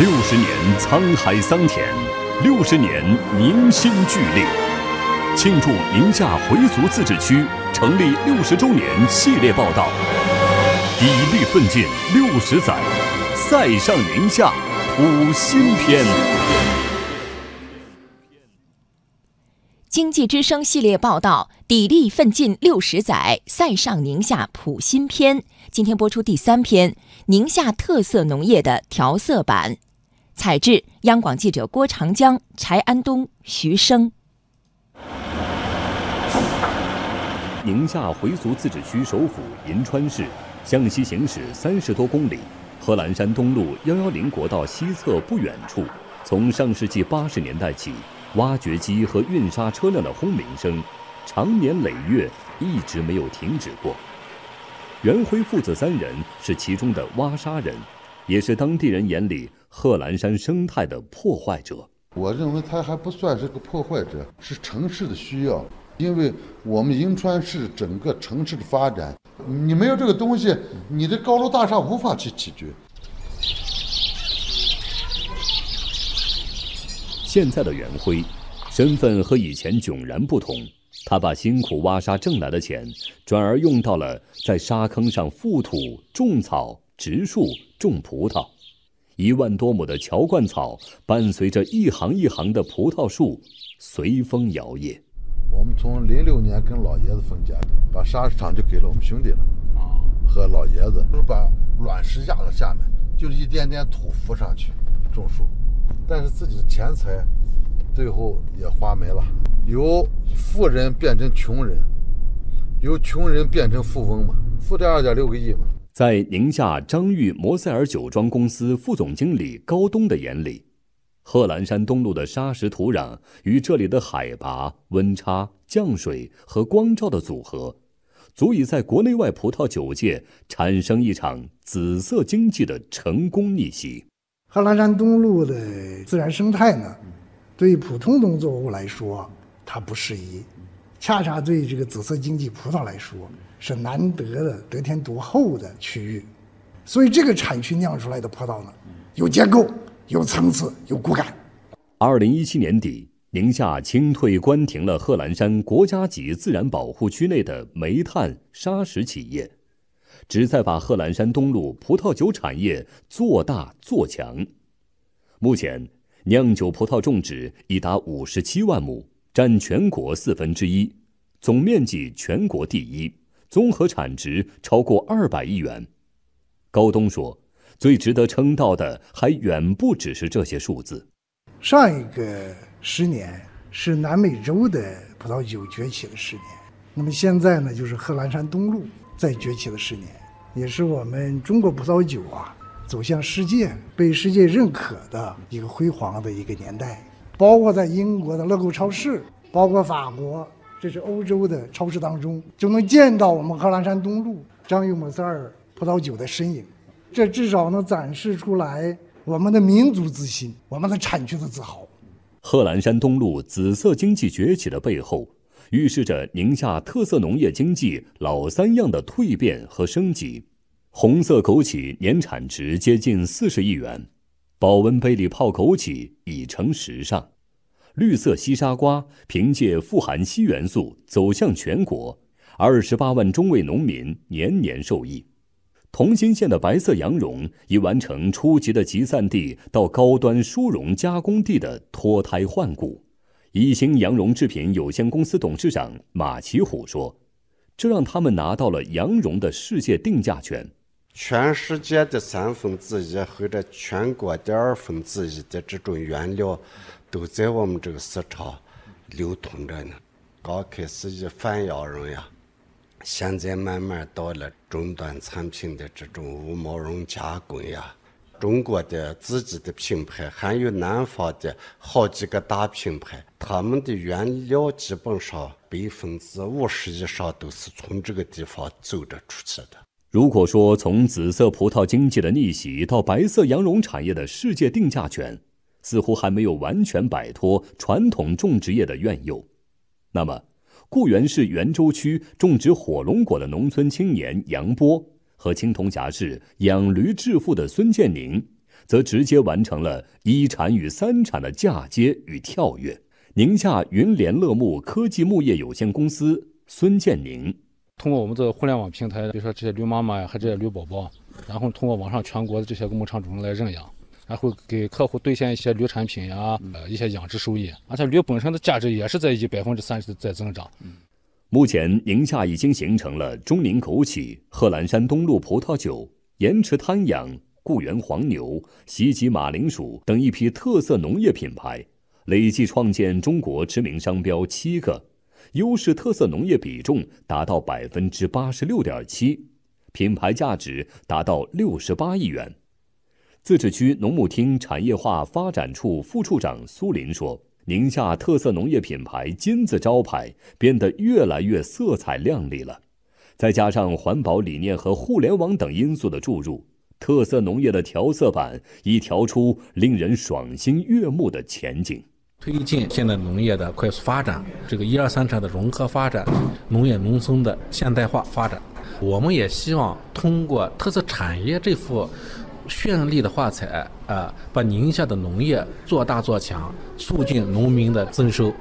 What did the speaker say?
六十年沧海桑田，六十年凝心聚力，庆祝宁夏回族自治区成立六十周年系列报道，砥砺奋进六十载，塞上宁夏谱新篇。经济之声系列报道，砥砺奋进六十载，塞上宁夏谱新篇。今天播出第三篇：宁夏特色农业的调色版。采制：央广记者郭长江、柴安东、徐生。宁夏回族自治区首府银川市向西行驶三十多公里，贺兰山东路幺幺零国道西侧不远处，从上世纪八十年代起。挖掘机和运沙车辆的轰鸣声，长年累月一直没有停止过。袁辉父子三人是其中的挖沙人，也是当地人眼里贺兰山生态的破坏者。我认为他还不算是个破坏者，是城市的需要。因为我们银川市整个城市的发展，你没有这个东西，你的高楼大厦无法去解决。现在的袁辉，身份和以前迥然不同。他把辛苦挖沙挣来的钱，转而用到了在沙坑上覆土、种草、植树、种葡萄。一万多亩的乔灌草，伴随着一行一行的葡萄树，随风摇曳。我们从零六年跟老爷子分家，把砂石场就给了我们兄弟了。啊，和老爷子就是把卵石压到下面，就是一点点土浮上去种树。但是自己的钱财，最后也花没了。由富人变成穷人，由穷人变成富翁嘛，负债二点六个亿嘛。在宁夏张裕摩塞尔酒庄公司副总经理高东的眼里，贺兰山东路的沙石土壤与这里的海拔、温差、降水和光照的组合，足以在国内外葡萄酒界产生一场紫色经济的成功逆袭。贺兰山东路的自然生态呢，对于普通农作物来说它不适宜，恰恰对这个紫色经济葡萄来说是难得的得天独厚的区域，所以这个产区酿出来的葡萄呢，有结构、有层次、有骨感。二零一七年底，宁夏清退关停了贺兰山国家级自然保护区内的煤炭、砂石企业。旨在把贺兰山东路葡萄酒产业做大做强。目前，酿酒葡萄种植已达五十七万亩，占全国四分之一，总面积全国第一，综合产值超过二百亿元。高东说：“最值得称道的还远不只是这些数字。上一个十年是南美洲的葡萄酒崛起的十年，那么现在呢，就是贺兰山东路在崛起的十年。”也是我们中国葡萄酒啊走向世界、被世界认可的一个辉煌的一个年代。包括在英国的乐购超市，包括法国，这是欧洲的超市当中，就能见到我们贺兰山东路张裕摩塞尔葡萄酒的身影。这至少能展示出来我们的民族自信，我们的产区的自豪。贺兰山东路紫色经济崛起的背后。预示着宁夏特色农业经济老三样的蜕变和升级。红色枸杞年产值接近四十亿元，保温杯里泡枸杞已成时尚。绿色西沙瓜凭借富含硒元素走向全国，二十八万中位农民年年受益。同心县的白色羊绒已完成初级的集散地到高端殊绒加工地的脱胎换骨。一星羊绒制品有限公司董事长马奇虎说：“这让他们拿到了羊绒的世界定价权。全世界的三分之一或者全国的二分之一的这种原料，都在我们这个市场流通着呢。刚开始以贩羊绒呀，现在慢慢到了终端产品的这种无毛绒加工呀。”中国的自己的品牌，还有南方的好几个大品牌，他们的原料基本上百分之五十以上都是从这个地方走着出去的。如果说从紫色葡萄经济的逆袭到白色羊绒产业的世界定价权，似乎还没有完全摆脱传统种植业的怨尤，那么固原市原州区种植火龙果的农村青年杨波。和青铜峡市养驴致富的孙建宁，则直接完成了一产与三产的嫁接与跳跃。宁夏云联乐牧科技牧业有限公司孙建宁，通过我们这个互联网平台，比如说这些驴妈妈呀和这些驴宝宝，然后通过网上全国的这些牧场主人来认养，然后给客户兑现一些驴产品呀，呃一些养殖收益，而且驴本身的价值也是在以百分之三十在增长。目前，宁夏已经形成了中宁枸杞、贺兰山东路葡萄酒、盐池滩羊、固原黄牛、西吉马铃薯等一批特色农业品牌，累计创建中国知名商标七个，优势特色农业比重达到百分之八十六点七，品牌价值达到六十八亿元。自治区农牧厅产业化发展处副处长苏林说。宁夏特色农业品牌金字招牌变得越来越色彩亮丽了，再加上环保理念和互联网等因素的注入，特色农业的调色板已调出令人爽心悦目的前景。推进现代农业的快速发展，这个一二三产的融合发展，农业农村的现代化发展，我们也希望通过特色产业这幅。绚丽的画彩啊，把宁夏的农业做大做强，促进农民的增收。